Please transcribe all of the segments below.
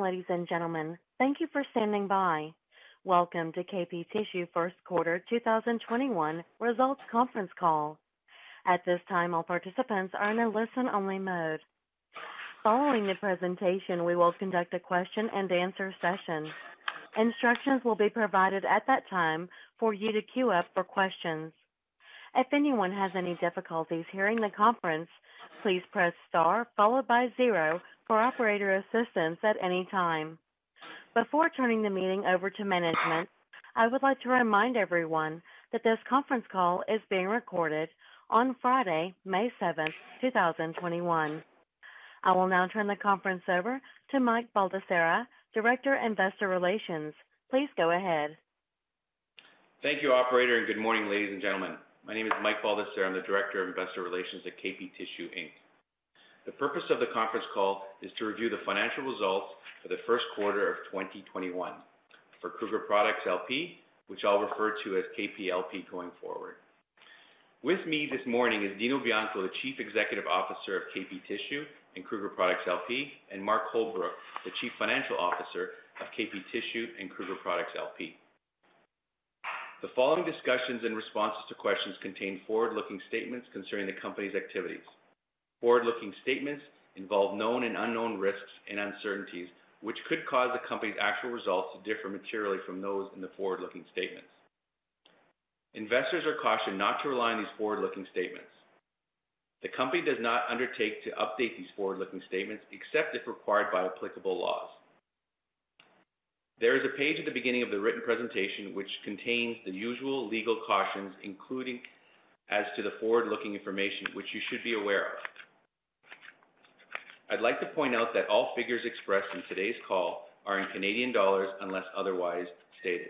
Morning, ladies and gentlemen. Thank you for standing by. Welcome to KP Tissue First Quarter 2021 Results Conference Call. At this time, all participants are in a listen-only mode. Following the presentation, we will conduct a question and answer session. Instructions will be provided at that time for you to queue up for questions. If anyone has any difficulties hearing the conference, please press star followed by zero for operator assistance at any time. Before turning the meeting over to management, I would like to remind everyone that this conference call is being recorded on Friday, May 7th, 2021. I will now turn the conference over to Mike Baldesarra, Director, Investor Relations. Please go ahead. Thank you, operator, and good morning, ladies and gentlemen. My name is Mike Baldesarra. I'm the Director of Investor Relations at KP Tissue Inc. The purpose of the conference call is to review the financial results for the first quarter of 2021 for Kruger Products LP, which I'll refer to as KPLP going forward. With me this morning is Dino Bianco, the Chief Executive Officer of KP Tissue and Kruger Products LP, and Mark Holbrook, the Chief Financial Officer of KP Tissue and Kruger Products LP. The following discussions and responses to questions contain forward-looking statements concerning the company's activities. Forward-looking statements involve known and unknown risks and uncertainties, which could cause the company's actual results to differ materially from those in the forward-looking statements. Investors are cautioned not to rely on these forward-looking statements. The company does not undertake to update these forward-looking statements except if required by applicable laws. There is a page at the beginning of the written presentation which contains the usual legal cautions, including as to the forward-looking information, which you should be aware of. I'd like to point out that all figures expressed in today's call are in Canadian dollars unless otherwise stated.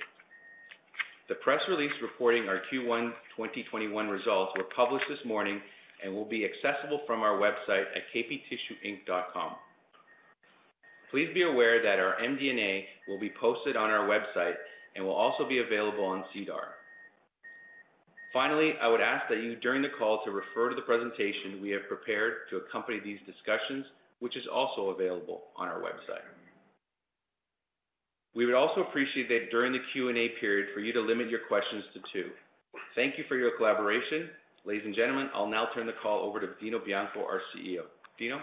The press release reporting our Q1 2021 results were published this morning and will be accessible from our website at kptissueinc.com. Please be aware that our MD&A will be posted on our website and will also be available on SEDAR. Finally, I would ask that you, during the call, to refer to the presentation we have prepared to accompany these discussions, which is also available on our website. We would also appreciate that during the Q&A period for you to limit your questions to two. Thank you for your collaboration. Ladies and gentlemen, I'll now turn the call over to Dino Bianco, our CEO. Dino?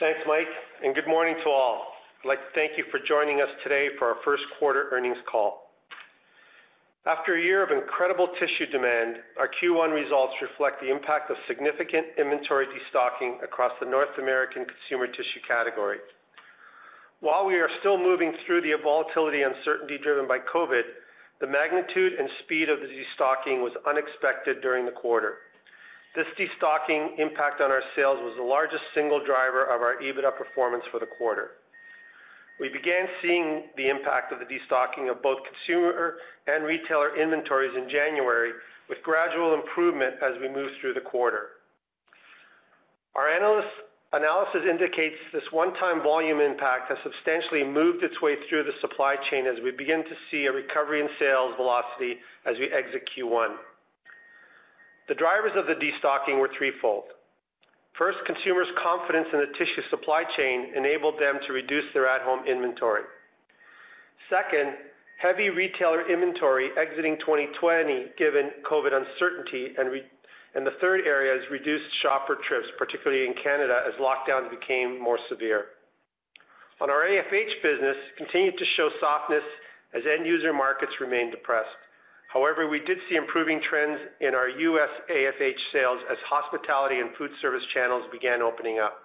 Thanks, Mike, and good morning to all. I'd like to thank you for joining us today for our first quarter earnings call. After a year of incredible tissue demand, our Q1 results reflect the impact of significant inventory destocking across the North American consumer tissue category. While we are still moving through the volatility uncertainty driven by COVID, the magnitude and speed of the destocking was unexpected during the quarter. This destocking impact on our sales was the largest single driver of our EBITDA performance for the quarter. We began seeing the impact of the destocking of both consumer and retailer inventories in January, with gradual improvement as we moved through the quarter. Our analysis indicates this one-time volume impact has substantially moved its way through the supply chain as we begin to see a recovery in sales velocity as we exit Q1. The drivers of the destocking were threefold. First, consumers' confidence in the tissue supply chain enabled them to reduce their at-home inventory. Second, heavy retailer inventory exiting 2020 given COVID uncertainty. And the third area is reduced shopper trips, particularly in Canada, as lockdowns became more severe. On our AFH business, continued to show softness as end user markets remained depressed. However, we did see improving trends in our U.S. AFH sales as hospitality and food service channels began opening up.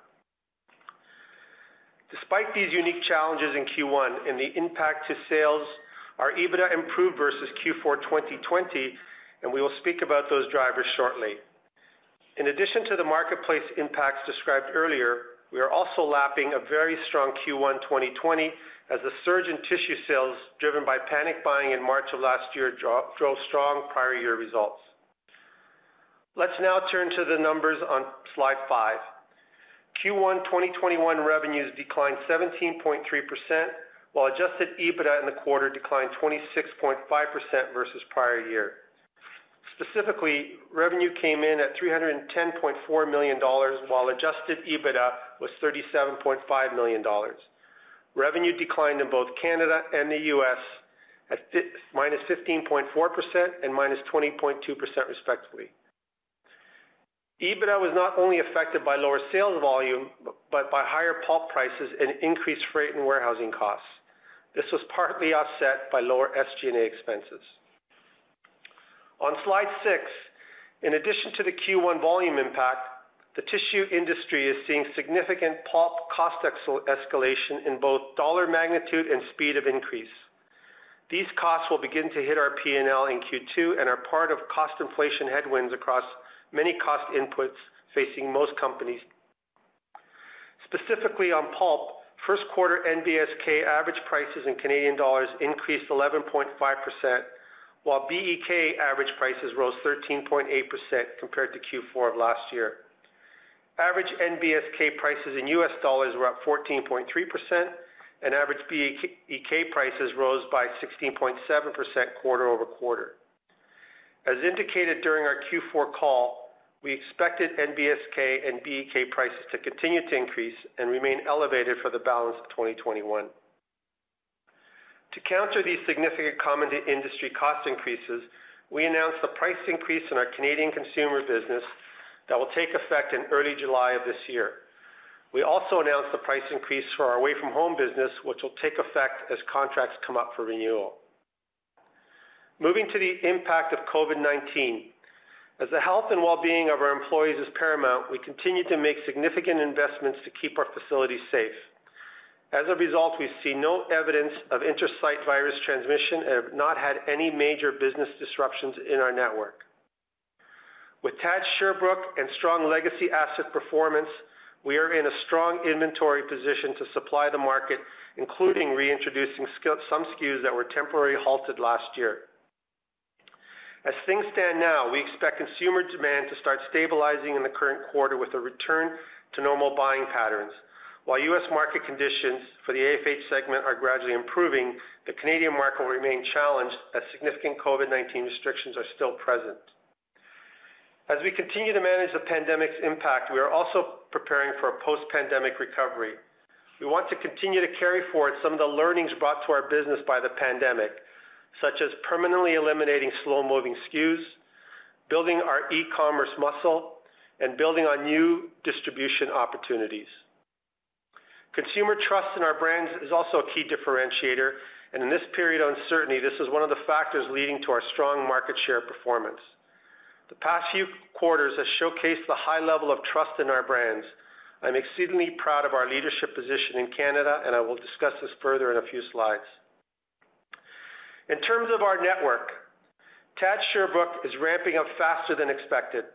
Despite these unique challenges in Q1 and the impact to sales, our EBITDA improved versus Q4 2020, and we will speak about those drivers shortly. In addition to the marketplace impacts described earlier, We are also lapping a very strong Q1 2020 as the surge in tissue sales, driven by panic buying in March of last year, drove strong prior year results. Let's now turn to the numbers on slide five. Q1 2021 revenues declined 17.3%, while adjusted EBITDA in the quarter declined 26.5% versus prior year. Specifically, revenue came in at 310.4 million dollars, while adjusted EBITDA was 37.5 million dollars. Revenue declined in both Canada and the U.S. at -15.4% and -20.2% respectively. EBITDA was not only affected by lower sales volume, but by higher pulp prices and increased freight and warehousing costs. This was partly offset by lower SG&A expenses. On slide six, in addition to the Q1 volume impact, the tissue industry is seeing significant pulp cost escalation in both dollar magnitude and speed of increase. These costs will begin to hit our P&L in Q2 and are part of cost inflation headwinds across many cost inputs facing most companies. Specifically on pulp, first quarter NBSK average prices in Canadian dollars increased 11.5%, while BEK average prices rose 13.8% compared to Q4 of last year. Average NBSK prices in US dollars were up 14.3%, and average BEK prices rose by 16.7% quarter-over-quarter. As indicated during our Q4 call, we expected NBSK and BEK prices to continue to increase and remain elevated for the balance of 2021. To counter these significant common industry cost increases, we announced a price increase in our Canadian consumer business that will take effect in early July of this year. We also announced a price increase for our away-from-home business, which will take effect as contracts come up for renewal. Moving to the impact of COVID-19. As the health and well-being of our employees is paramount, we continue to make significant investments to keep our facilities safe. As a result, we see no evidence of intersite virus transmission and have not had any major business disruptions in our network. With TAD Sherbrooke and strong legacy asset performance, we are in a strong inventory position to supply the market, including reintroducing some SKUs that were temporarily halted last year. As things stand now, we expect consumer demand to start stabilizing in the current quarter with a return to normal buying patterns. While U.S. market conditions for the AFH segment are gradually improving, the Canadian market will remain challenged as significant COVID-19 restrictions are still present. As we continue to manage the pandemic's impact, we are also preparing for a post-pandemic recovery. We want to continue to carry forward some of the learnings brought to our business by the pandemic, such as permanently eliminating slow-moving SKUs, building our e-commerce muscle, and building on new distribution opportunities. Consumer trust in our brands is also a key differentiator, and in this period of uncertainty, this is one of the factors leading to our strong market share performance. The past few quarters have showcased the high level of trust in our brands. I'm exceedingly proud of our leadership position in Canada, and I will discuss this further in a few slides. In terms of our network, TAD Sherbrooke is ramping up faster than expected.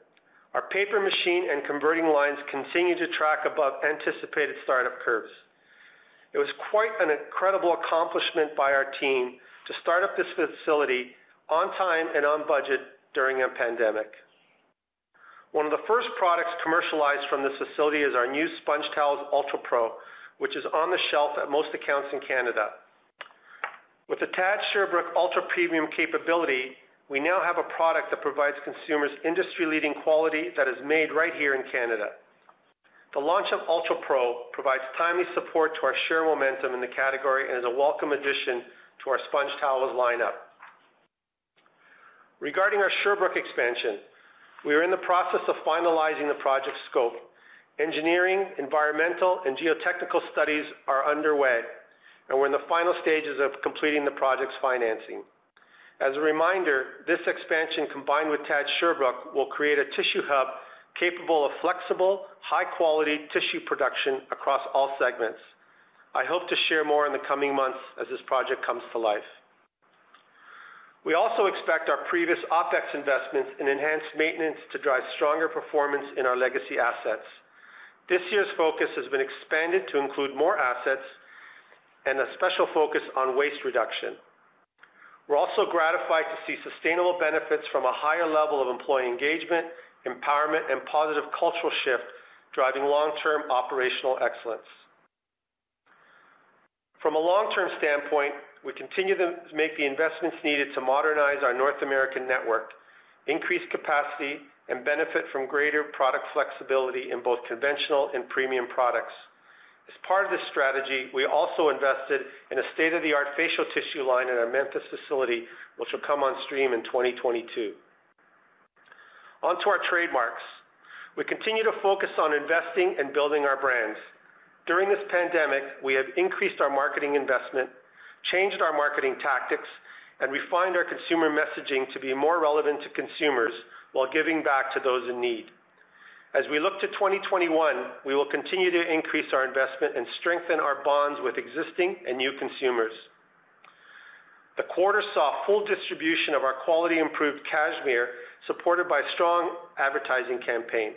Our paper machine and converting lines continue to track above anticipated startup curves. It was quite an incredible accomplishment by our team to start up this facility on time and on budget during a pandemic. One of the first products commercialized from this facility is our new SpongeTowels UltraPro, which is on the shelf at most accounts in Canada. With the TAD Sherbrooke ultra-premium capability, we now have a product that provides consumers industry-leading quality that is made right here in Canada. The launch of Ultra Pro provides timely support to our share momentum in the category and is a welcome addition to our sponge SpongeTowels lineup. Regarding our Sherbrooke expansion, we are in the process of finalizing the project scope. Engineering, environmental, and geotechnical studies are underway, and we're in the final stages of completing the project's financing. As a reminder, this expansion, combined with TAD Sherbrooke, will create a tissue hub capable of flexible, high-quality tissue production across all segments. I hope to share more in the coming months as this project comes to life. We also expect our previous OpEx investments in enhanced maintenance to drive stronger performance in our legacy assets. This year's focus has been expanded to include more assets and a special focus on waste reduction. We're also gratified to see sustainable benefits from a higher level of employee engagement, empowerment, and positive cultural shift, driving long-term operational excellence. From a long-term standpoint, we continue to make the investments needed to modernize our North American network, increase capacity, and benefit from greater product flexibility in both conventional and premium products. As part of this strategy, we also invested in a state-of-the-art facial tissue line in our Memphis facility, which will come on stream in 2022. On to our trademarks. We continue to focus on investing and building our brands. During this pandemic, we have increased our marketing investment, changed our marketing tactics, and refined our consumer messaging to be more relevant to consumers while giving back to those in need. As we look to 2021, we will continue to increase our investment and strengthen our bonds with existing and new consumers. The quarter saw full distribution of our quality improved cashmere, supported by a strong advertising campaign.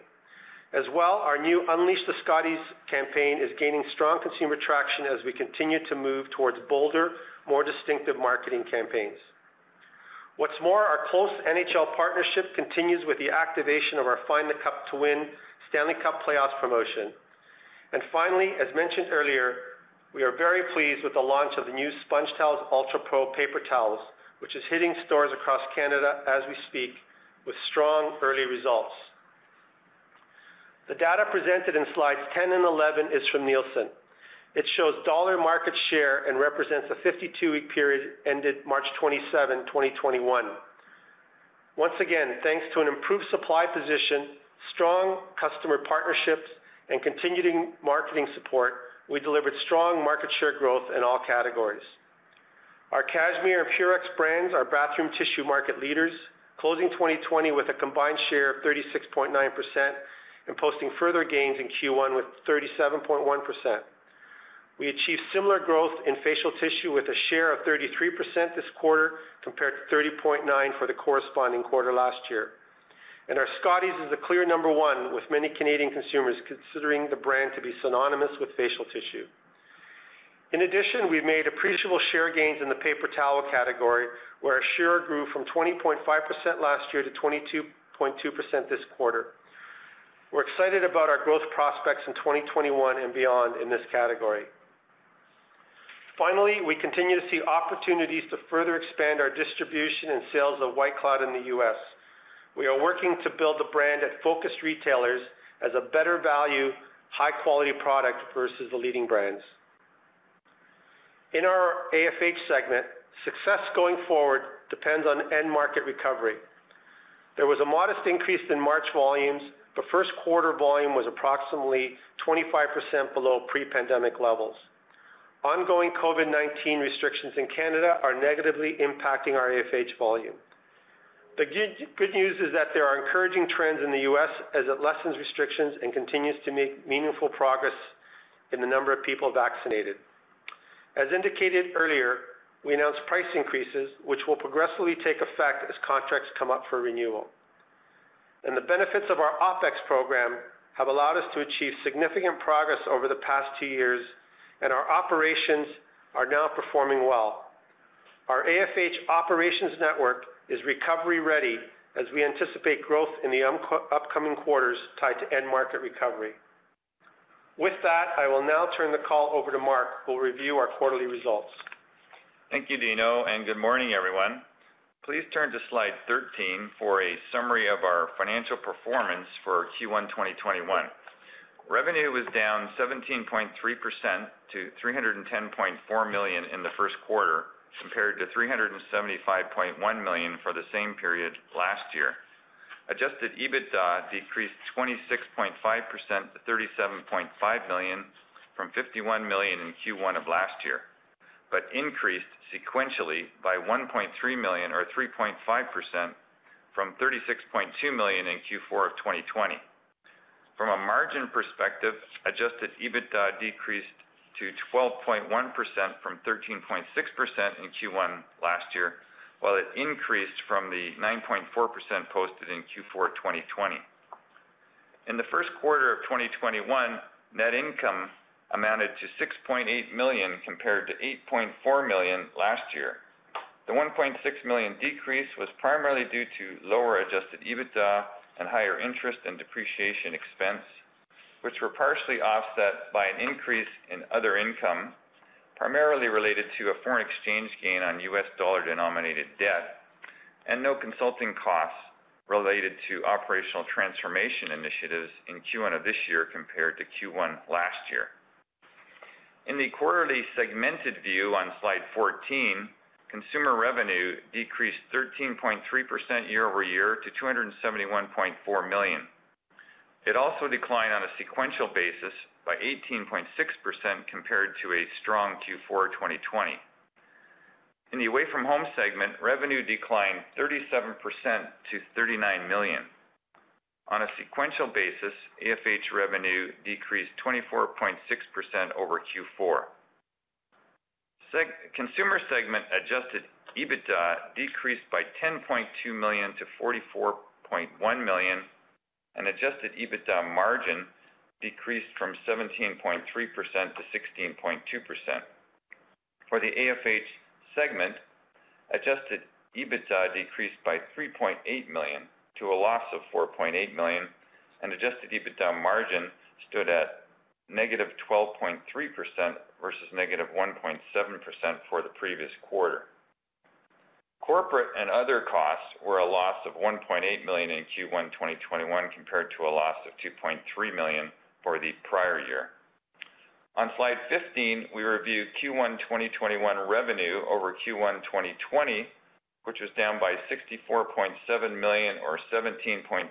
As well, our new Unleash the Scotties campaign is gaining strong consumer traction as we continue to move towards bolder, more distinctive marketing campaigns. What's more, our close NHL partnership continues with the activation of our Find the Cup to Win Stanley Cup Playoffs promotion. And finally, as mentioned earlier, we are very pleased with the launch of the new SpongeTowels Ultra Pro paper towels, which is hitting stores across Canada as we speak with strong early results. The data presented in slides 10 and 11 is from Nielsen. It shows dollar market share and represents a 52-week period ended March 27, 2021. Once again, thanks to an improved supply position, strong customer partnerships, and continuing marketing support, we delivered strong market share growth in all categories. Our Cashmere and Purex brands are bathroom tissue market leaders, closing 2020 with a combined share of 36.9% and posting further gains in Q1 with 37.1%. We achieved similar growth in facial tissue with a share of 33% this quarter, compared to 30.9% for the corresponding quarter last year. And our Scotties is the clear number one, with many Canadian consumers considering the brand to be synonymous with facial tissue. In addition, we've made appreciable share gains in the paper towel category, where our share grew from 20.5% last year to 22.2% this quarter. We're excited about our growth prospects in 2021 and beyond in this category. Finally, we continue to see opportunities to further expand our distribution and sales of White Cloud in the U.S. We are working to build the brand at focused retailers as a better value, high-quality product versus the leading brands. In our AFH segment, success going forward depends on end market recovery. There was a modest increase in March volumes, but first quarter volume was approximately 25% below pre-pandemic levels. Ongoing COVID-19 restrictions in Canada are negatively impacting our AFH volume. The good news is that there are encouraging trends in the U.S. as it lessens restrictions and continues to make meaningful progress in the number of people vaccinated. As indicated earlier, we announced price increases, which will progressively take effect as contracts come up for renewal. And The benefits of our OpEx program have allowed us to achieve significant progress over the past two years, and our operations are now performing well. Our AFH operations network is recovery ready as we anticipate growth in the upcoming quarters tied to end market recovery. With that, I will now turn the call over to Mark, who will review our quarterly results. Thank you, Dino, and good morning, everyone. Please turn to slide 13 for a summary of our financial performance for Q1 2021. Revenue was down 17.3% to 310.4 million in the first quarter, compared to 375.1 million for the same period last year. Adjusted EBITDA decreased 26.5% to 37.5 million from 51 million in Q1 of last year, but increased sequentially by 1.3 million or 3.5% from 36.2 million in Q4 of 2020. From a margin perspective, adjusted EBITDA decreased to 12.1% from 13.6% in Q1 last year, while it increased from the 9.4% posted in Q4 2020. In the first quarter of 2021, net income amounted to 6.8 million compared to 8.4 million last year. The 1.6 million decrease was primarily due to lower adjusted EBITDA and higher interest and depreciation expense, which were partially offset by an increase in other income, primarily related to a foreign exchange gain on US dollar-denominated debt and no consulting costs related to operational transformation initiatives in Q1 of this year compared to Q1 last year. In the quarterly segmented view on slide 14, consumer revenue decreased 13.3% year-over-year to 271.4 million. It also declined on a sequential basis by 18.6% compared to a strong Q4 2020. In the away from home segment, revenue declined 37% to 39 million. On a sequential basis, AFH revenue decreased 24.6% over Q4. Consumer segment adjusted EBITDA decreased by 10.2 million to 44.1 million, and adjusted EBITDA margin decreased from 17.3% to 16.2%. For the AFH segment, adjusted EBITDA decreased by 3.8 million to a loss of 4.8 million, and adjusted EBITDA margin stood at -12.3% versus negative -1.7% for the previous quarter. Corporate and other costs were a loss of 1.8 million in Q1 2021 compared to a loss of 2.3 million for the prior year. On slide 15, we review Q1 2021 revenue over Q1 2020, which was down by 64.7 million or 17.3%.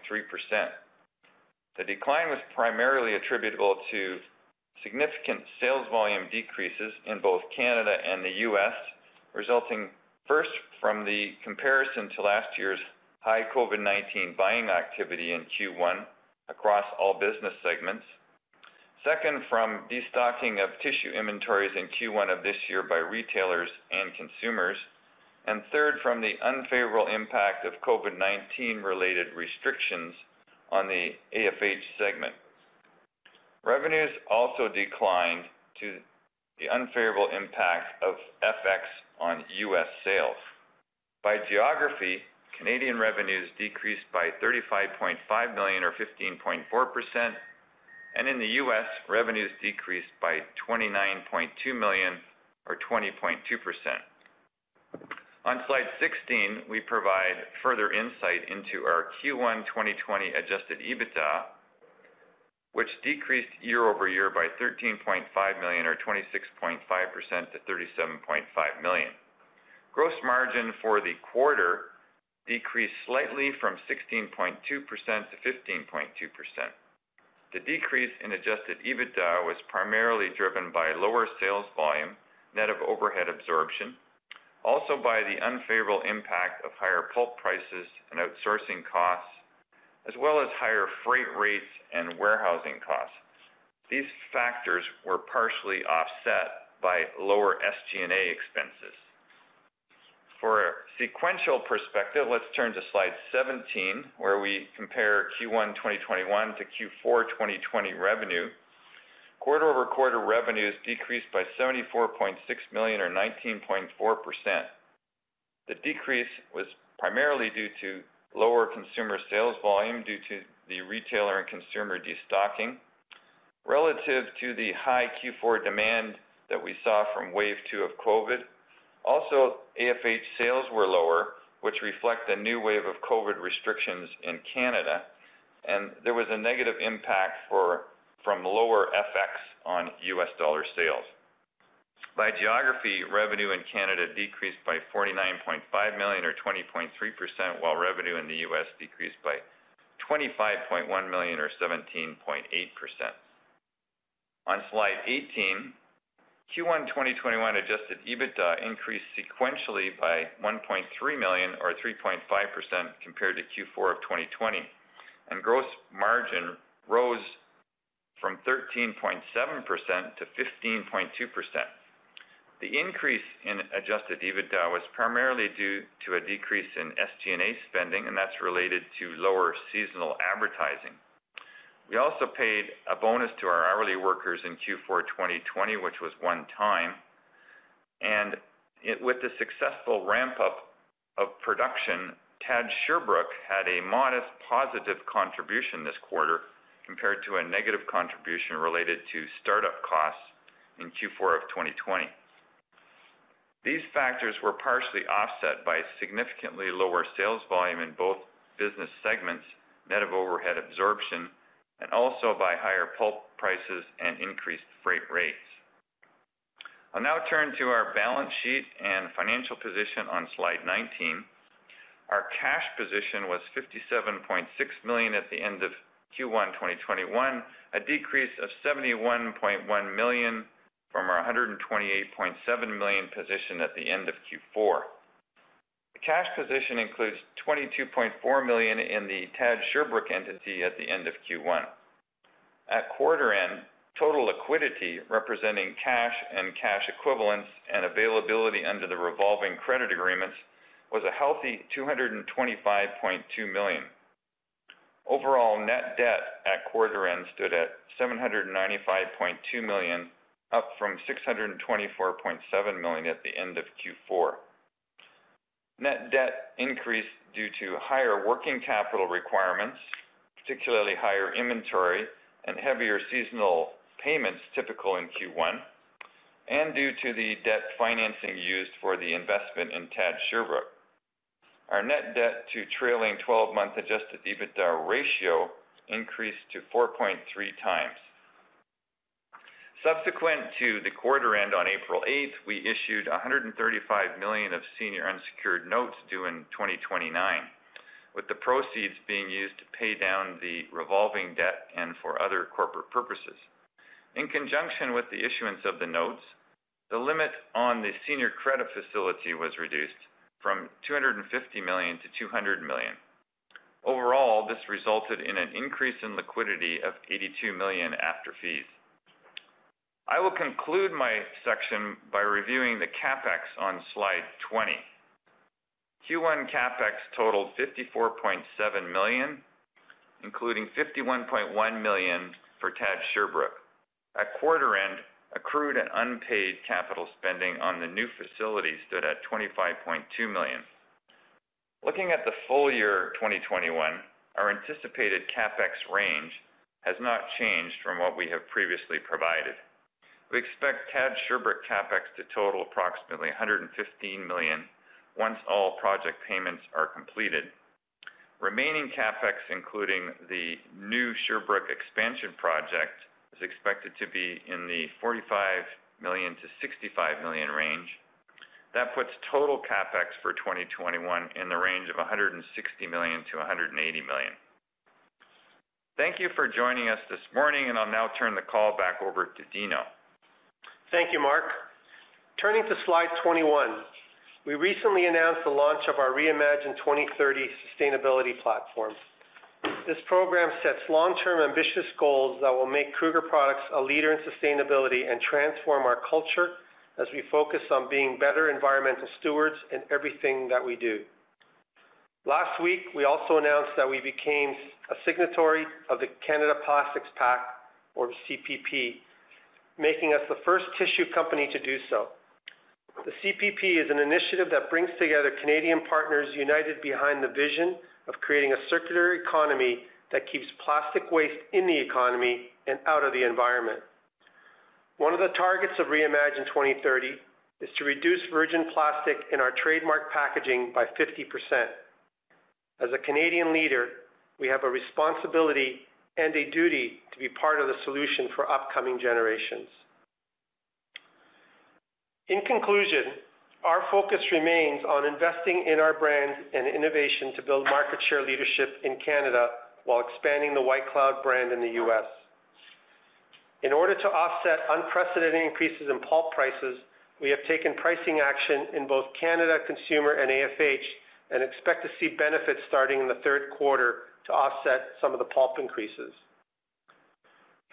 The decline was primarily attributable to significant sales volume decreases in both Canada and the U.S., resulting first from the comparison to last year's high COVID-19 buying activity in Q1 across all business segments. Second, from destocking of tissue inventories in Q1 of this year by retailers and consumers. And Third, from the unfavorable impact of COVID-19 related restrictions on the AFH segment. Revenues also declined to the unfavorable impact of FX on U.S. sales. By geography, Canadian revenues decreased by 35.5 million or 15.4%, and in the U.S., revenues decreased by 29.2 million or 20.2%. On slide 16, we provide further insight into our Q1 2020 adjusted EBITDA, which decreased year-over-year by 13.5 million or 26.5% to 37.5 million. Gross margin for the quarter decreased slightly from 16.2% to 15.2%. The decrease in adjusted EBITDA was primarily driven by lower sales volume, net of overhead absorption, also by the unfavorable impact of higher pulp prices and outsourcing costs, as well as higher freight rates and warehousing costs. These factors were partially offset by lower SG&A expenses. For a sequential perspective, let's turn to slide 17, where we compare Q1 2021 to Q4 2020 revenue. Quarter-over-quarter revenues decreased by 74.6 million or 19.4%. The decrease was primarily due to lower consumer sales volume due to the retailer and consumer destocking relative to the high Q4 demand that we saw from wave two of COVID. Also, AFH sales were lower, which reflect a new wave of COVID restrictions in Canada, and there was a negative impact from lower FX on US dollar sales. By geography, revenue in Canada decreased by 49.5 million or 20.3%, while revenue in the U.S. decreased by 25.1 million or 17.8%. On slide 18, Q1 2021 adjusted EBITDA increased sequentially by 1.3 million or 3.5% compared to Q4 of 2020, and gross margin rose from 13.7% to 15.2%. The increase in adjusted EBITDA was primarily due to a decrease in SG&A spending, and that's related to lower seasonal advertising. We also paid a bonus to our hourly workers in Q4 2020, which was one time. And with the successful ramp-up of production, TAD Sherbrooke had a modest positive contribution this quarter compared to a negative contribution related to startup costs in Q4 of 2020. These factors were partially offset by significantly lower sales volume in both business segments, net of overhead absorption, and also by higher pulp prices and increased freight rates. I'll now turn to our balance sheet and financial position on slide 19. Our cash position was 57.6 million at the end of Q1 2021, a decrease of 71.1 million from our 128.7 million position at the end of Q4. The cash position includes 22.4 million in the TAD Sherbrooke entity at the end of Q1. At quarter end, total liquidity representing cash and cash equivalents and availability under the revolving credit agreements was a healthy 225.2 million. Overall net debt at quarter end stood at 795.2 million, up from 624.7 million at the end of Q4. Net debt increased due to higher working capital requirements, particularly higher inventory and heavier seasonal payments typical in Q1, and due to the debt financing used for the investment in TAD Sherbrooke. Our net debt to trailing 12-month adjusted EBITDA ratio increased to 4.3 times. Subsequent to the quarter end on April 8th, we issued 135 million of senior unsecured notes due in 2029, with the proceeds being used to pay down the revolving debt and for other corporate purposes. In conjunction with the issuance of the notes, the limit on the senior credit facility was reduced from 250 million to 200 million. Overall, this resulted in an increase in liquidity of 82 million after fees. I will conclude my section by reviewing the CapEx on slide 20. Q1 CapEx totaled 54.7 million, including 51.1 million for TAD Sherbrooke. At quarter end, accrued and unpaid capital spending on the new facility stood at 25.2 million. Looking at the full year 2021, our anticipated CapEx range has not changed from what we have previously provided. We expect TAD Sherbrooke CapEx to total approximately 115 million once all project payments are completed. Remaining CapEx, including the new Sherbrooke expansion project, is expected to be in the 45 million to 65 million range. That puts total CapEx for 2021 in the range of 160 million to 180 million. Thank you for joining us this morning, and I'll now turn the call back over to Dino. Thank you, Mark. Turning to slide 21. We recently announced the launch of our Reimagine 2030 sustainability platform. This program sets long-term ambitious goals that will make Kruger Products a leader in sustainability and transform our culture as we focus on being better environmental stewards in everything that we do. Last week, we also announced that we became a signatory of the Canada Plastics Pact, or CPP, making us the first tissue company to do so. The CPP is an initiative that brings together Canadian partners united behind the vision of creating a circular economy that keeps plastic waste in the economy and out of the environment. One of the targets of Reimagine 2030 is to reduce virgin plastic in our trademark packaging by 50%. As a Canadian leader, we have a responsibility and a duty to be part of the solution for upcoming generations. In conclusion, our focus remains on investing in our brands and innovation to build market share leadership in Canada while expanding the White Cloud brand in the U.S. In order to offset unprecedented increases in pulp prices, we have taken pricing action in both Canada consumer and AFH and expect to see benefits starting in the third quarter to offset some of the pulp increases.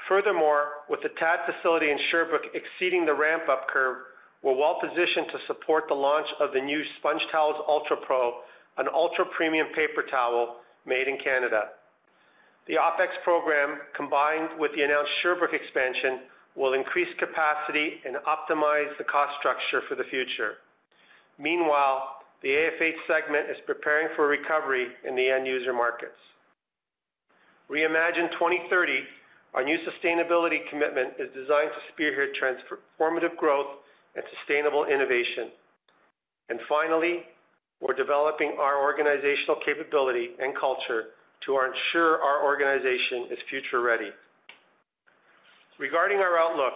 Furthermore, with the TAD facility in Sherbrooke exceeding the ramp-up curve, we're well-positioned to support the launch of the new SpongeTowels UltraPro, an ultra-premium paper towel made in Canada. The OpEx program, combined with the announced Sherbrooke expansion, will increase capacity and optimize the cost structure for the future. Meanwhile, the AFH segment is preparing for recovery in the end user markets. Reimagine 2030, our new sustainability commitment, is designed to spearhead transformative growth and sustainable innovation. And finally, we're developing our organizational capability and culture to ensure our organization is future-ready. Regarding our outlook,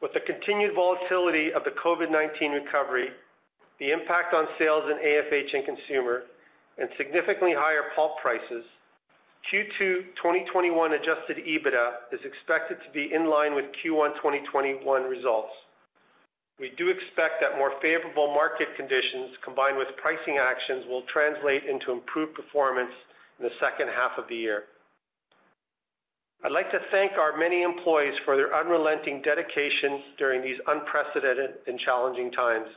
with the continued volatility of the COVID-19 recovery, the impact on sales in AFH and consumer, and significantly higher pulp prices, Q2 2021 adjusted EBITDA is expected to be in line with Q1 2021 results. We do expect that more favorable market conditions, combined with pricing actions, will translate into improved performance in the second half of the year. I'd like to thank our many employees for their unrelenting dedication during these unprecedented and challenging times.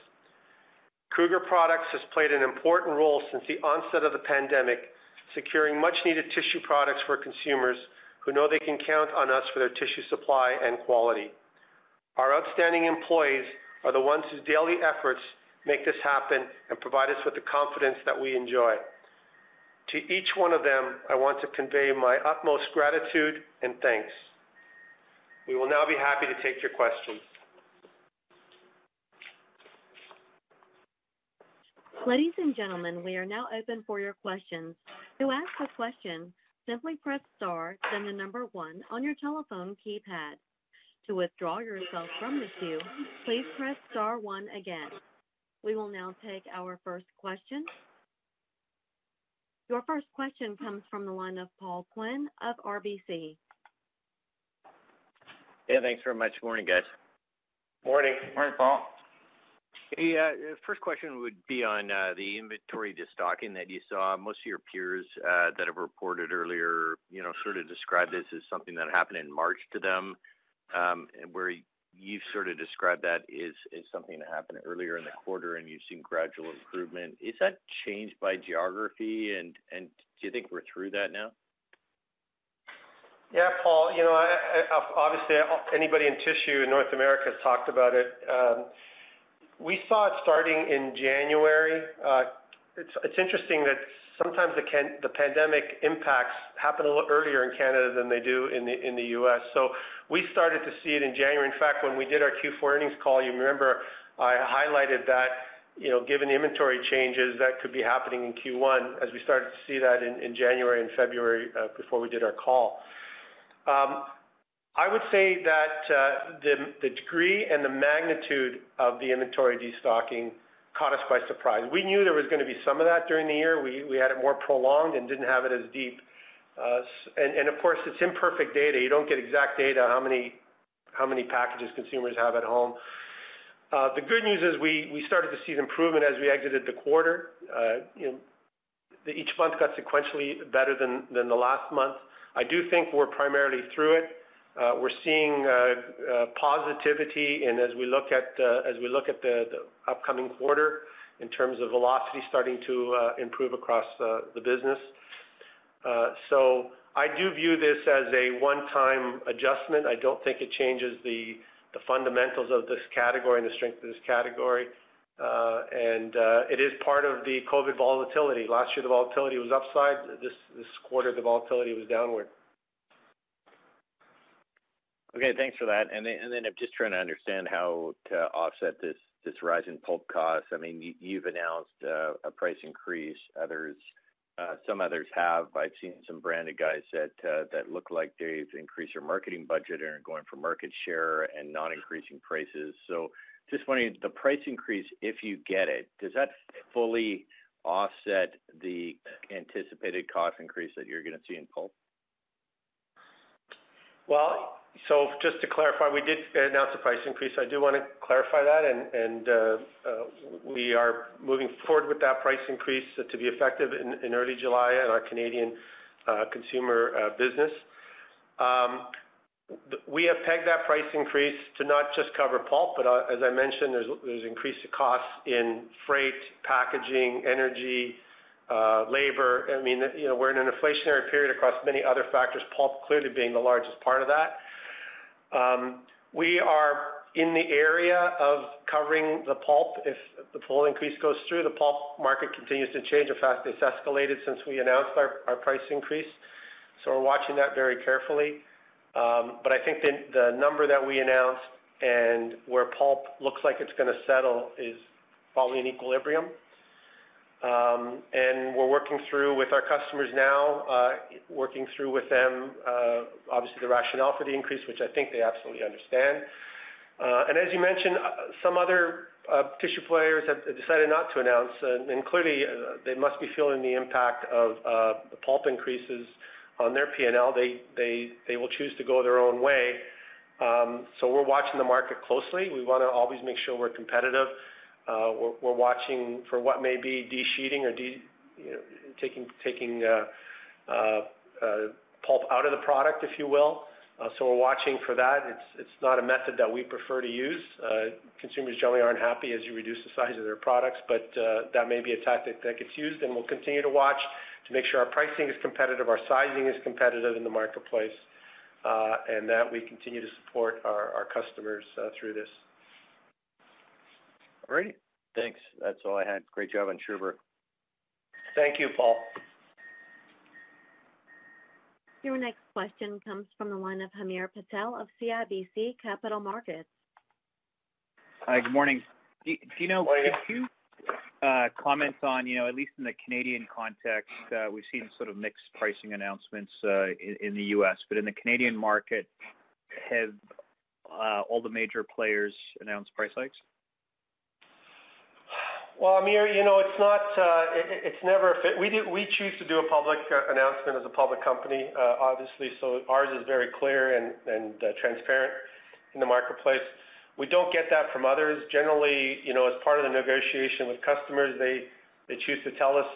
Kruger Products has played an important role since the onset of the pandemic, securing much-needed tissue products for consumers who know they can count on us for their tissue supply and quality. Our outstanding employees are the ones whose daily efforts make this happen and provide us with the confidence that we enjoy. To each one of them, I want to convey my utmost gratitude and thanks. We will now be happy to take your questions. Ladies and gentlemen, we are now open for your questions. To ask a question, simply press star, then the number one on your telephone keypad. To withdraw yourself from the queue, please press star one again. We will now take our first question. Your first question comes from the line of Paul Quinn of RBC. Yeah, thanks very much. Morning, guys. Morning. Morning, Paul. Hey, uh, first question would be on uh, the inventory destocking that you saw. Most of your peers uh, that have reported earlier you know, sort of described this as something that happened in March to them, Um, where you've sort of described that as something that happened earlier in the quarter and you've seen gradual improvement. Is that changed by geography, and do you think we're through that now? Yeah, Paul. you know, Obviously, anybody in tissue in North America has talked about it. Um, we saw it starting in January. Uh, it's interesting that sometimes the pandemic impacts happen a little earlier in Canada than they do in the U.S. So we started to see it in January. In fact, when we did our Q4 earnings call, you remember I highlighted that you know, given the inventory changes that could be happening in Q1 as we started to see that in January and February uh, before we did our call. Um, I would say that uh, the degree and the magnitude of the inventory destocking caught us by surprise. We knew there was going to be some of that during the year. We we had it more prolonged and didn't have it as deep. Uh, and, and of course, it's imperfect data. You don't get exact data how many how many packages consumers have at home. The good news is we we started to see the improvement as we exited the quarter. You know, Each month got sequentially better than, than the last month. I do think we're primarily through it. Uh, we're seeing uh, uh, positivity and as we look at uh as we look at the upcoming quarter in terms of velocity starting to improve across the business. So I do view this as a one-time adjustment. I don't think it changes the fundamentals of this category and the strength of this category. And it is part of the COVID volatility. Last year, the volatility was upside. This quarter, the volatility was downward. Okay, thanks for that. And then, and then I'm just trying to understand how to offset this rise in pulp costs. I mean, you've announced uh, a price increase. Others, uh, some others have. I've seen some branded guys that uh, that look like they've increased their marketing budget and are going for market share and not increasing prices. So, just wondering, the price increase, if you get it, does that fully offset the anticipated cost increase that you're going to see in pulp? So just to clarify, we did announce a price increase. I do want to clarify that, and uh, uh, we are moving forward with that price increase to be effective in early July in our Canadian uh, consumer business. Um, we have pegged that price increase to not just cover pulp, but as I mentioned, there's increased costs in freight, packaging, energy, labor. I mean, you know, we're in an inflationary period across many other factors, pulp clearly being the largest part of that. Um, we are in the area of covering the pulp. If the pulp increase goes through, the pulp market continues to change. In fact, it's escalated since we announced our price increase, so we're watching that very carefully. Um, but I think the number that we announced and where pulp looks like it's gonna settle is probably in equilibrium. Um, and we're working through with our customers now, uh, working through with them, uh, obviously, the rationale for the increase, which I think they absolutely understand. Uh, and as you mentioned, some other tissue players have decided not to announce, and clearly, they must be feeling the impact of the pulp increases on their P&L. They will choose to go their own way. Um, so we're watching the market closely. We wanna always make sure we're competitive. Uh, we're watching for what may be de-sheeting or you know, taking uh, uh, pulp out of the product, if you will. So we're watching for that. It's not a method that we prefer to use. Consumers generally aren't happy as you reduce the size of their products, but that may be a tactic that gets used, and we'll continue to watch to make sure our pricing is competitive, our sizing is competitive in the marketplace, and that we continue to support our customers through this. All righty. Thanks. That's all I had. Great job on Sherbrooke. Thank you, Paul. Your next question comes from the line of Hamir Patel of CIBC Capital Markets. Hi, good morning. Do you know- Morning. Could you uh, comment on, you know, at least in the Canadian context, uh, we've seen sort of mixed pricing announcements uh, in the U.S., but in the Canadian market, have all the major players announced price hikes? Well, Amir, you know, it's not, uh, it's never we we choose to do a public uh, announcement as a public company, uh, obviously, so ours is very clear and and transparent in the marketplace. We don't get that from others. Generally, you know, as part of the negotiation with customers, they they choose to tell us,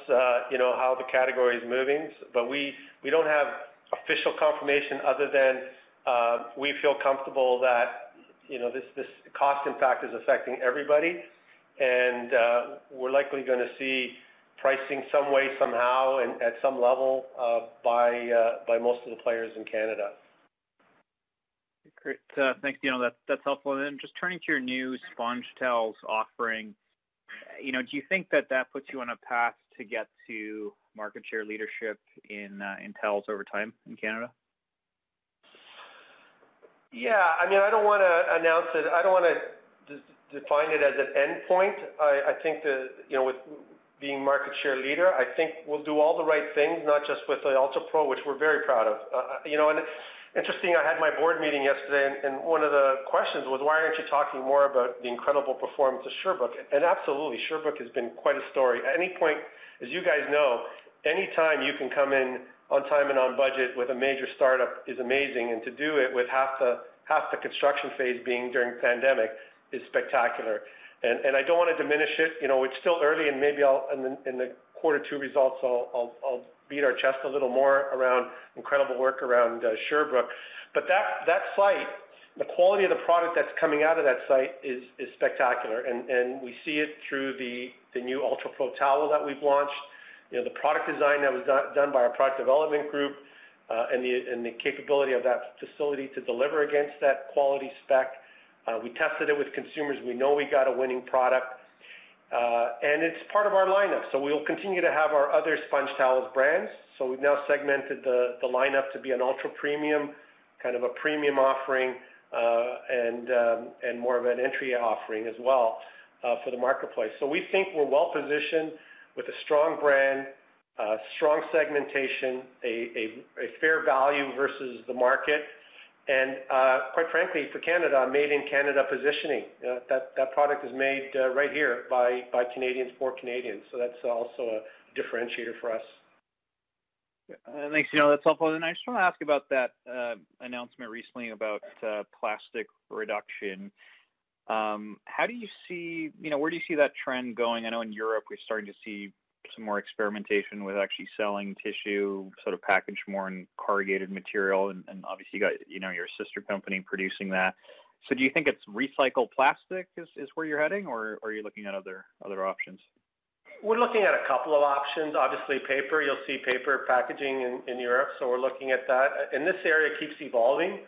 you know, how the category is moving. But we don't have official confirmation other than we feel comfortable that, you know, this, this cost impact is affecting everybody, and uh, we're likely gonna see pricing some way, somehow, and at some level, uh, uh, by most of the players in Canada. Great. Thanks, Dino. That's, that's helpful. And then just turning to your new SpongeTowels offering, you know, do you think that that puts you on a path to get to market share leadership in, in towels over time in Canada? Yeah, I mean, I don't wanna announce it. I don't wanna define it as an endpoint. I think that, you know, with being market share leader, I think we'll do all the right things, not just with the Ultra Pro, which we're very proud of. Uh, uh, you know, and interesting, I had my board meeting yesterday, and one of the questions was: Why aren't you talking more about the incredible performance of Sherbrooke? And absolutely, Sherbrooke has been quite a story. At any point, as you guys know, anytime you can come in on time and on budget with a major startup is amazing, and to do it with half the half the construction phase being during pandemic is spectacular. And and I don't wanna diminish it. You know, it's still early, and maybe I'll in the quarter two results, I'll I'll beat our chest a little more around incredible work around Sherbrooke. But that that site, the quality of the product that's coming out of that site is is spectacular, and and we see it through the the new UltraPro towel that we've launched. You know, the product design that was done by our product development group, uh, and the and the capability of that facility to deliver against that quality spec. Uh, we tested it with consumers. We know we got a winning product, uh, and it's part of our lineup. So we'll continue to have our other SpongeTowels brands. So we've now segmented the the lineup to be an ultra-premium, kind of a premium offering, uh, and um, and more of an entry offering as well, for the marketplace. So we think we're well positioned with a strong brand, strong segmentation, a a fair value versus the market, and, uh, quite frankly, for Canada, made in Canada positioning. Uh, that product is made uh, right here by Canadians for Canadians, so that's also a differentiator for us. Thanks, Dino. That's helpful. And I just want to ask about that announcement recently about plastic reduction. Um, how do you see... You know, where do you see that trend going? I know in Europe, we're starting to see some more experimentation with actually selling tissue, sort of packaged more in corrugated material, and obviously, you got, you know, your sister company producing that. So do you think it's recycled plastic is is where you're heading, or are you looking at other other options? we're looking at a couple of options. Obviously, paper, you'll see paper packaging in Europe, so we're looking at that. And this area keeps evolving.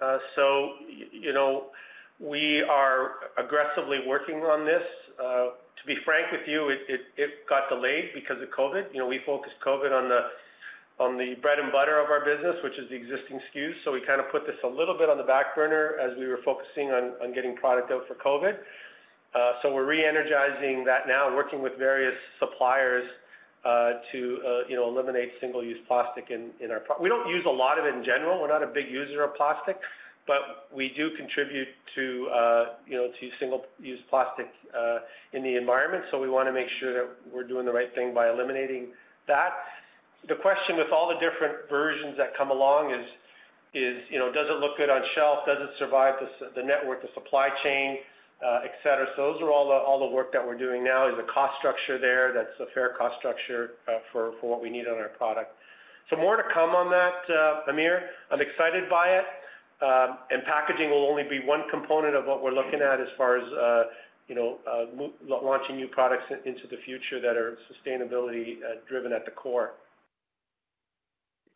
Uh, so, you know, we are aggressively working on this. Uh, To be frank with you, it got delayed because of COVID. You know, we focused COVID on the bread and butter of our business, which is the existing SKUs. So we kind of put this a little bit on the back burner as we were focusing on getting product out for COVID. Uh, so we're re-energizing that now, working with various suppliers uh, to uh, you know, eliminate single-use plastic in our product. We don't use a lot of it in general. We're not a big user of plastic, but we do contribute to uh, you know, to single-use plastic uh, in the environment. So we wanna make sure that we're doing the right thing by eliminating that. The question with all the different versions that come along is, you know, does it look good on shelf? Does it survive the network, the supply chain, uh, et cetera? So those are all the work that we're doing now. Is the cost structure there, that's a fair cost structure, for what we need on our product. So more to come on that, Hamir. I'm excited by it. Um, and packaging will only be one component of what we're looking at as far as, uh, you know, uh, launching new products into the future that are sustainability uh, driven at the core.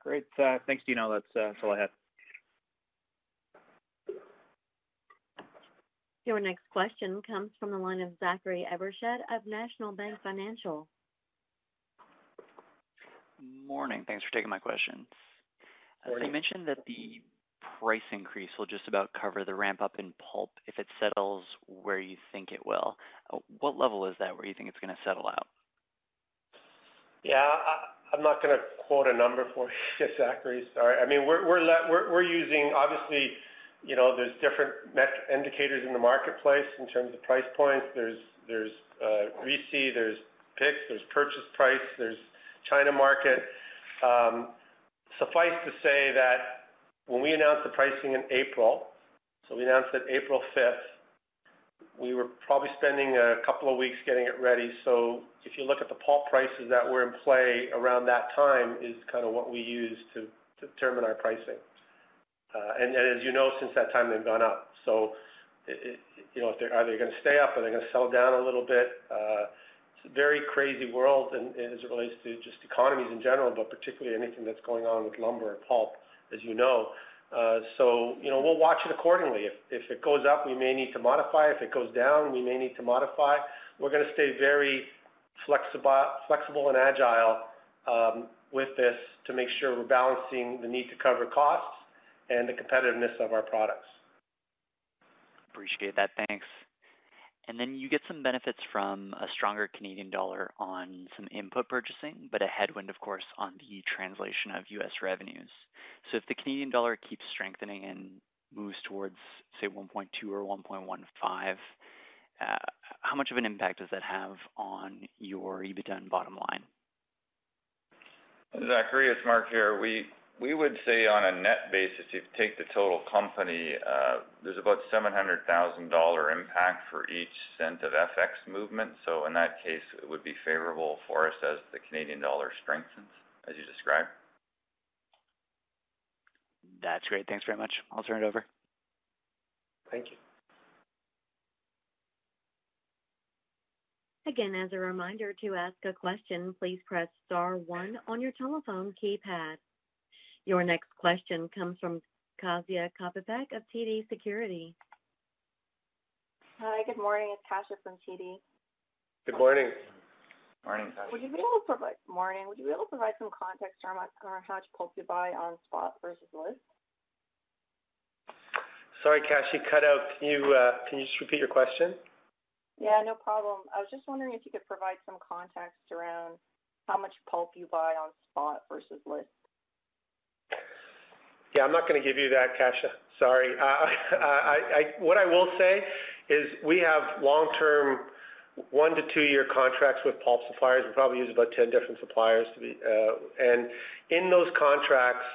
Great. Thanks, Dino. That's, that's all I had. Your next question comes from the line of Zachary Evershed of National Bank Financial. Morning. Thanks for taking my questions. Morning. You mentioned that the price increase will just about cover the ramp-up in pulp if it settles where you think it will. Uh, what level is that, where you think it's gonna settle out? Yeah, I'm not gonna quote a number for you, Zachary. Sorry. I mean, we're using obviously, you know, there's different indicators in the marketplace in terms of price points. There's RISI, uh, there's PIX, there's purchase price, there's China market. Um, suffice to say that when we announced the pricing in April, so we announced it April 5th, we were probably spending a couple of weeks getting it ready. So if you look at the pulp prices that were in play around that time, is kind of what we use to determine our pricing. Uh, and as you know, since that time, they've gone up. So, you know, if they're, they gonna stay up? Are they gonna settle down a little bit? Uh, it's a very crazy world and as it relates to just economies in general, but particularly anything that's going on with lumber and pulp, as you know. Uh, so, you know, we'll watch it accordingly. If it goes up, we may need to modify. If it goes down, we may need to modify. We're gonna stay very flexible and agile um, with this to make sure we're balancing the need to cover costs and the competitiveness of our products. Appreciate that. Thanks. And then you get some benefits from a stronger Canadian dollar on some input purchasing, but a headwind, of course, on the translation of U.S. revenues. So if the Canadian dollar keeps strengthening and moves towards, say, 1.2 or 1.15, uh, how much of an impact does that have on your EBITDA and bottom line? Zachary, it's Mark here. We would say on a net basis, if you take the total company, uh, there's about 700,000 dollar impact for each cent of FX movement. So in that case, it would be favorable for us as the Canadian dollar strengthens, as you described. That's great. Thanks very much. I'll turn it over. Thank you. Again, as a reminder, to ask a question, please press star one on your telephone keypad. Your next question comes from Kasia Kopytek of TD Securities. Hi, good morning. It's Kasia from TD. Good morning. Morning, Kasia. Morning. Would you be able to provide some context around how much pulp you buy on spot versus list? Sorry, Kasia, you cut out. Can you, uh, can you just repeat your question? Yeah, no problem. I was just wondering if you could provide some context around how much pulp you buy on spot versus list? Yeah, I'm not gonna give you that, Kasia. Sorry. Uh, what I will say is we have long-term, one to two-year contracts with pulp suppliers. We probably use about 10 different suppliers to be. Uh, and in those contracts,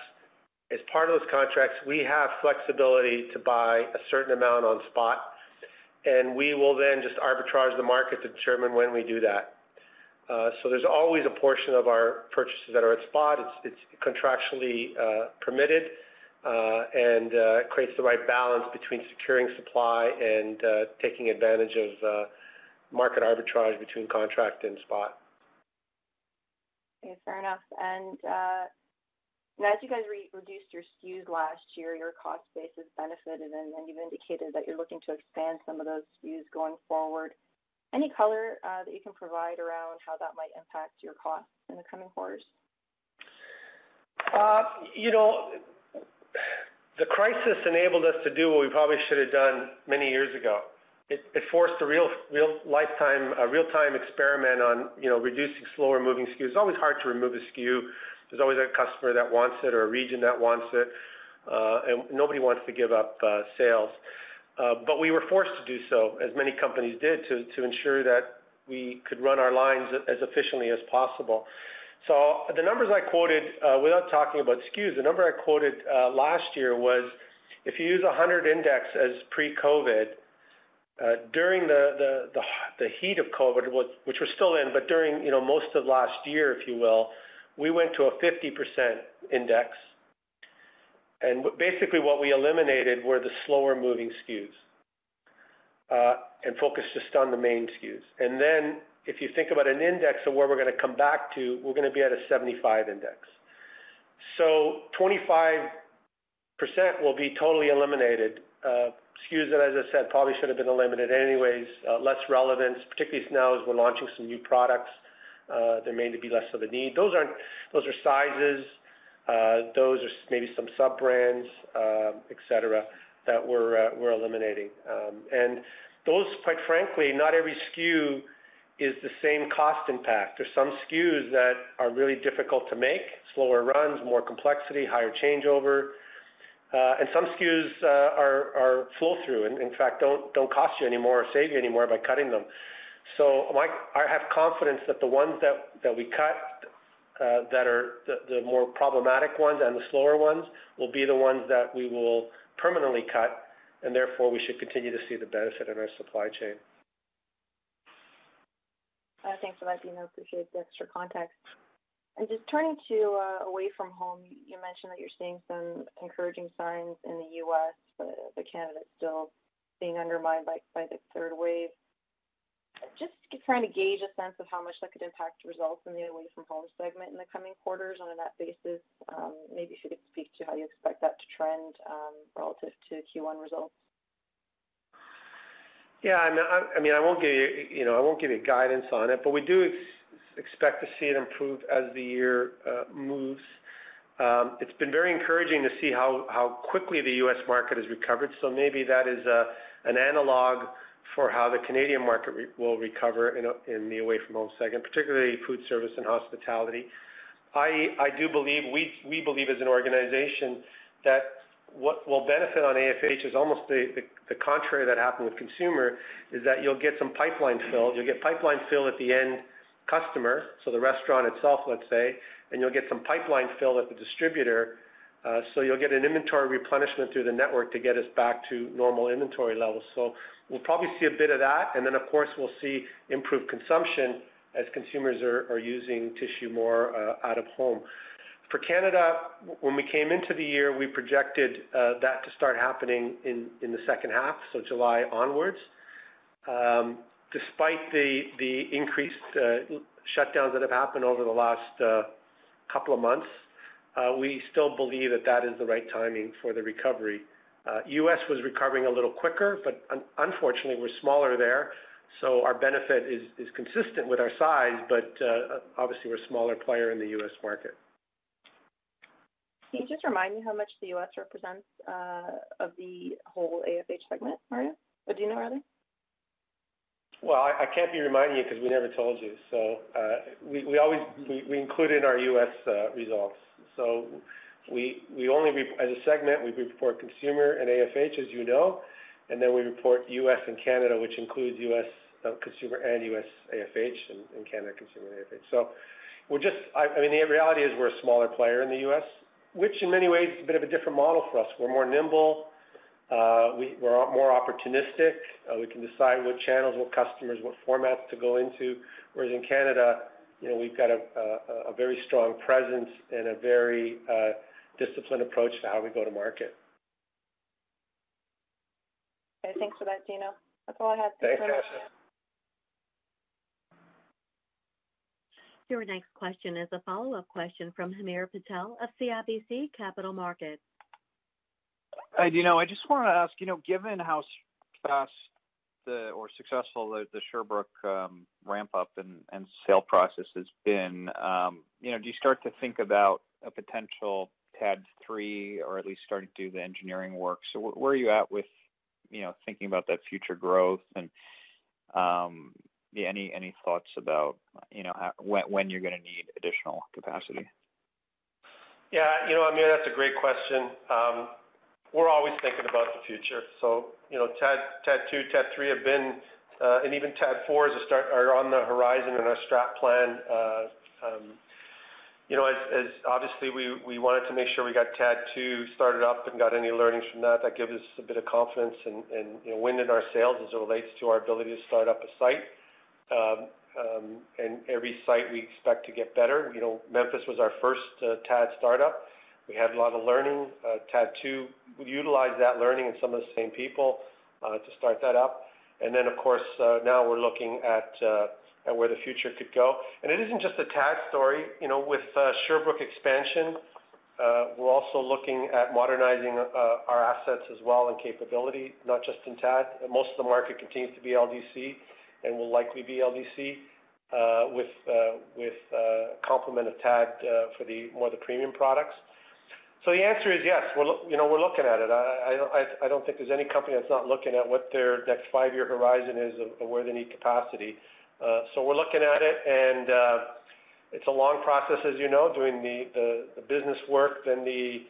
as part of those contracts, we have flexibility to buy a certain amount on spot, and we will then just arbitrage the market to determine when we do that. Uh, so there's always a portion of our purchases that are at spot. It's contractually permitted, Uh, and uh, creates the right balance between securing supply and uh, taking advantage of market arbitrage between contract and spot. Okay, fair enough. And as you guys reduced your SKUs last year, your cost base has benefited, and you've indicated that you're looking to expand some of those SKUs going forward. Any color that you can provide around how that might impact your costs in the coming quarters? You know, the crisis enabled us to do what we probably should have done many years ago. It forced a real, real lifetime, a real-time experiment on, you know, reducing slower moving SKUs. It's always hard to remove a SKU. There's always a customer that wants it or a region that wants it, uh, and nobody wants to give up uh, sales. Uh, but we were forced to do so, as many companies did, to ensure that we could run our lines as efficiently as possible. So the numbers I quoted, uh, without talking about SKUs, the number I quoted uh, last year was, if you use a 100 index as pre-COVID, uh, during the heat of COVID, which we're still in, but during, you know, most of last year, if you will, we went to a 50% index. And basically, what we eliminated were the slower moving SKUs, and focused just on the main SKUs. And then, if you think about an index of where we're gonna come back to, we're gonna be at a 75 index. So 25% will be totally eliminated. Uh, SKUs that, as I said, probably should have been eliminated anyways, uh, less relevance, particularly now as we're launching some new products, uh, there may be less of a need. Those aren't, those are sizes, those are maybe some sub-brands, et cetera, that we're we're eliminating. Um, and those, quite frankly, not every SKU is the same cost impact. There's some SKUs that are really difficult to make, slower runs, more complexity, higher changeover, uh, and some SKUs uh, are flow-through, and in fact, don't cost you anymore or save you anymore by cutting them. So I have confidence that the ones that we cut uh, that are the more problematic ones and the slower ones will be the ones that we will permanently cut, and therefore, we should continue to see the benefit in our supply chain. Uh, thanks for that, Dino. Appreciate the extra context. And just turning to uh, away from home, you mentioned that you're seeing some encouraging signs in the U.S., but the Canada is still being undermined by by the third wave. Just trying to gauge a sense of how much that could impact results in the away from home segment in the coming quarters on a net basis. Um, maybe if you could speak to how you expect that to trend um, relative to Q1 results. Yeah, I mean, I won't give you, you know, I won't give you guidance on it, but we do expect to see it improve as the year uh, moves. Um, it's been very encouraging to see how quickly the U.S. market has recovered, so maybe that is uh, an analog for how the Canadian market will recover in the away from home segment, particularly food service and hospitality. I do believe, we believe as an organization, that what will benefit on AFH is almost the contrary that happened with consumer, is that you'll get some pipeline fill. You'll get pipeline fill at the end customer, so the restaurant itself, let's say, and you'll get some pipeline fill at the distributor. Uh, so you'll get an inventory replenishment through the network to get us back to normal inventory levels. So we'll probably see a bit of that, and then, of course, we'll see improved consumption as consumers are using tissue more uh, out of home. For Canada, when we came into the year, we projected uh, that to start happening in the second half, so July onwards. Um, despite the increased uh, shutdowns that have happened over the last uh, couple of months, we still believe that that is the right timing for the recovery. U.S. was recovering a little quicker, but unfortunately, we're smaller there, so our benefit is consistent with our size, but obviously, we're a smaller player in the U.S. market. Can you just remind me how much the U.S. represents uh, of the whole AFH segment, Mario? Or do you know, rather? Well, I can't be reminding you because we never told you. So, uh, we always we include in our U.S. Uh, results. So we only as a segment, we report consumer and AFH, as you know, and then we report U.S. and Canada, which includes U.S. consumer and U.S. AFH, and Canada consumer and AFH. So we're just... I mean, the reality is we're a smaller player in the U.S., which in many ways is a bit of a different model for us. We're more nimble, uh, we're more opportunistic. Uh, we can decide what channels, what customers, what formats to go into. Whereas in Canada, you know, we've got a very strong presence and a very uh, disciplined approach to how we go to market. Okay, thanks for that, Dino. That's all I had. Thanks. Your next question is a follow-up question from Hamir Patel of CIBC Capital Markets. I just wanted to ask, you know, given how fast or successful the Sherbrooke um, ramp-up and sale process has been, um, you know, do you start to think about a potential TAD 3 or at least starting to do the engineering work? So where are you at with, you know, thinking about that future growth? And, um, yeah, any thoughts about, you know, when when you're gonna need additional capacity? Yeah, you know, Hamir, that's a great question. Um, we're always thinking about the future. So, you know, TAD, TAD 2, TAD 3 have been, uh, and even TAD 4 is a start, are on the horizon in our strat plan. Uh, um, you know, as obviously, we we wanted to make sure we got TAD 2 started up and got any learnings from that. That gives us a bit of confidence and, you know, wind in our sails as it relates to our ability to start up a site. Um, um, and every site we expect to get better. You know, Memphis was our first uh, TAD startup. We had a lot of learning. Uh, TAD 2, we utilized that learning and some of the same people uh, to start that up. And then, of course, now we're looking at at where the future could go. And it isn't just a TAD story. You know, with Sherbrooke expansion, we're also looking at modernizing our assets as well and capability, not just in TAD. Most of the market continues to be LDC and will likely be LDC, uh, with uh, a uh, complement of TAD for the more the premium products. So the answer is yes. We're you know, we're looking at it. I don't think there's any company that's not looking at what their next five-year horizon is of where they need capacity. So we're looking at it, and it's a long process, as you know, doing the business work, then the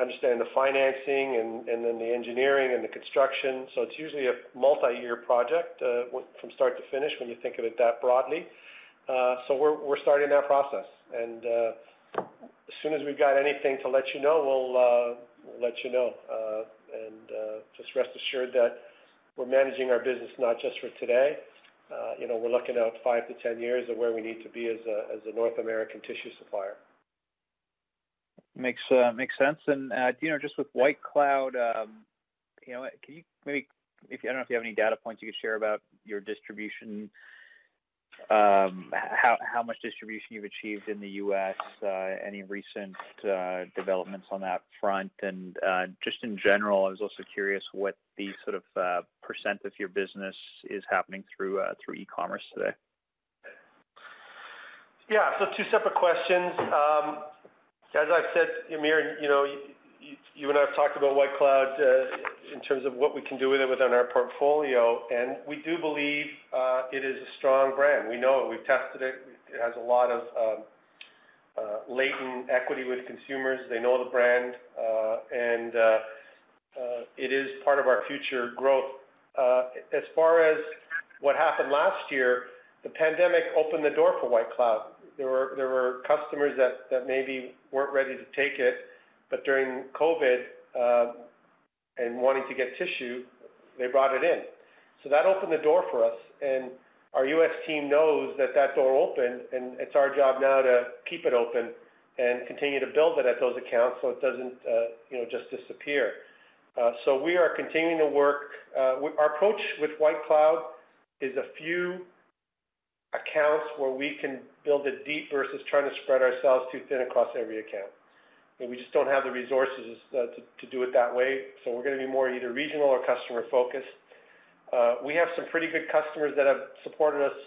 understanding the financing and and then the engineering and the construction. So it's usually a multi-year project uh, from start to finish, when you think of it that broadly. Uh, So we're we're starting that process. And uh, as soon as we've got anything to let you know, we'll let you know. And just rest assured that we're managing our business not just for today. You know, we're looking out five to 10 years of where we need to be as a, as a North American tissue supplier. Uh, makes sense. And, uh, you know, just with White Cloud, um, you know, can you maybe, if I don't know if you have any data points you could share about your distribution, um how much distribution you've achieved in the U.S., uh, any recent developments on that front? And, just in general, I was also curious what the sort of percent of your business is happening through uh through e-commerce today. Yeah. So two separate questions. Um, As I've said, Hamir, you know, you and I have talked about White Cloud uh, in terms of what we can do with it within our portfolio, and we do believe uh, it is a strong brand. We know it. We've tested it. It has a lot of um, uh, latent equity with consumers. They know the brand, and it is part of our future growth. As far as what happened last year, the pandemic opened the door for White Cloud. There were there were customers that maybe weren't ready to take it, but during COVID uh, and wanting to get tissue, they brought it in. So that opened the door for us, and our U.S. team knows that that door opened, and it's our job now to keep it open and continue to build it at those accounts so it doesn't, uh, you know, just disappear. Uh, so we are continuing to work. Our approach with White Cloud is a few accounts where we can build it deep versus trying to spread ourselves too thin across every account. And we just don't have the resources uh, to do it that way, so we're gonna be more either regional or customer-focused. Uh, we have some pretty good customers that have supported us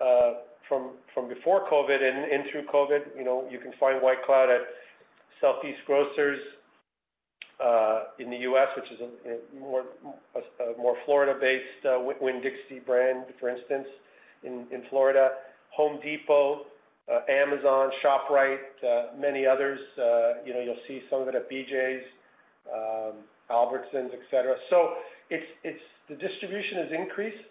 uh, from before COVID and through COVID. You know, you can find White Cloud at Southeast Grocers in the U.S., which is a more Florida-based Winn-Dixie brand, for instance, in Florida. Home Depot, uh, Amazon, ShopRite, uh, many others. Uh, you know, you'll see some of it at BJ's, um, Albertsons, et cetera. So it's the distribution has increased.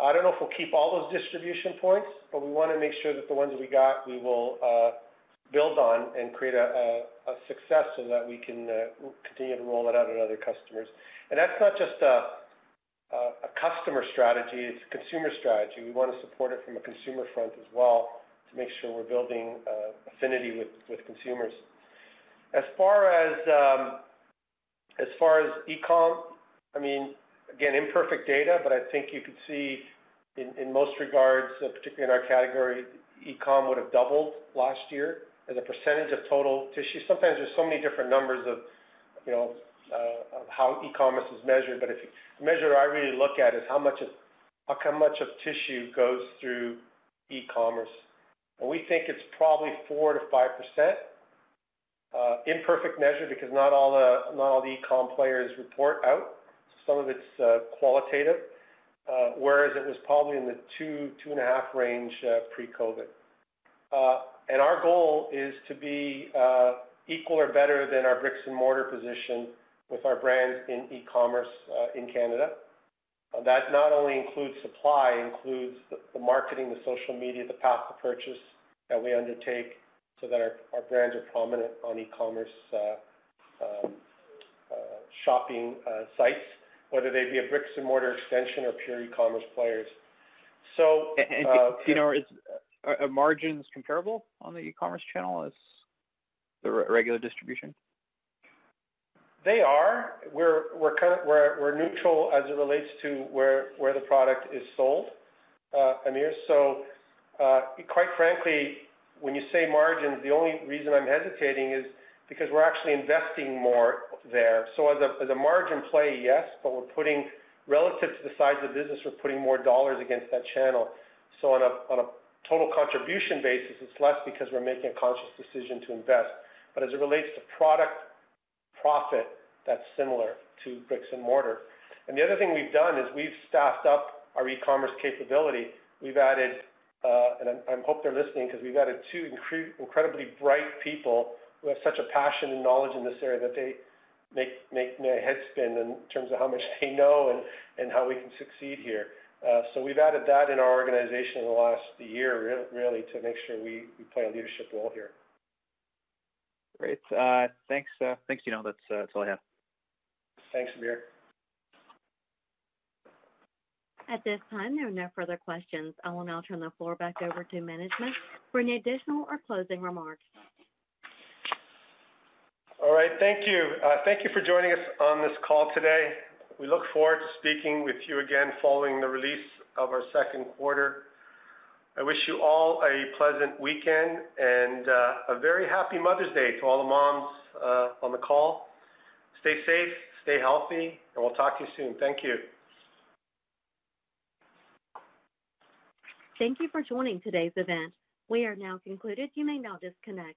I don't know if we'll keep all those distribution points, but we wanna make sure that the ones we got, we will build on and create a success so that we can continue to roll it out at other customers. And that's not just a customer strategy, it's a consumer strategy. We want to support it from a consumer front as well, to make sure we're building uh, affinity with consumers. Um, as far as e-com, I mean, again, imperfect data, but I think you could see in most regards, uh, particularly in our category, e-com would have doubled last year as a percentage of total tissue. Sometimes there's so many different numbers of, you know, uh, of how e-commerce is measured, but if the measure I really look at is how much of how much of tissue goes through e-commerce, and we think it's probably four to five percent. Uh, imperfect measure because not all the not all the e-com players report out. Some of it's uh, qualitative, whereas it was probably in the two two and a half range pre-COVID. And our goal is to be equal or better than our bricks and mortar position with our brands in e-commerce uh, in Canada. Uh, that not only includes supply, includes the, marketing, the social media, the path to purchase that we undertake so that our, brands are prominent on e-commerce uh, um, uh, shopping uh, sites, whether they be a bricks and mortar extension or pure e-commerce players. So, you know, are margins comparable on the e-commerce channel as the regular distribution? They are. We're we're kind of we're we're neutral as it relates to where where the product is sold, uh, Amir. So, uh, quite frankly, when you say margins, the only reason I'm hesitating is because we're actually investing more there. So as a as a margin play, yes, but we're putting relative to the size of the business, we're putting more dollars against that channel. So on a on a total contribution basis, it's less because we're making a conscious decision to invest. But as it relates to product profit, that's similar to bricks and mortar. And the other thing we've done is we've staffed up our e-commerce capability. We've added, uh, and I, hope they're listening because we've added two incre- incredibly bright people who have such a passion and knowledge in this area that they make make my head spin in terms of how much they know and and how we can succeed here. Uh, so we've added that in our organization in the last year, really, to make sure we, we play a leadership role here. Great. Uh, thanks, uh, thanks. You know, that's uh, that's all I have. Thanks, Amir. At this time, there are no further questions. I will now turn the floor back over to management for any additional or closing remarks. All right. Thank you. Uh, thank you for joining us on this call today. We look forward to speaking with you again following the release of our second quarter. I wish you all a pleasant weekend and uh, a very happy Mother's Day to all the moms uh, on the call. Stay safe, stay healthy, and we'll talk to you soon. Thank you. Thank you for joining today's event. We are now concluded. You may now disconnect.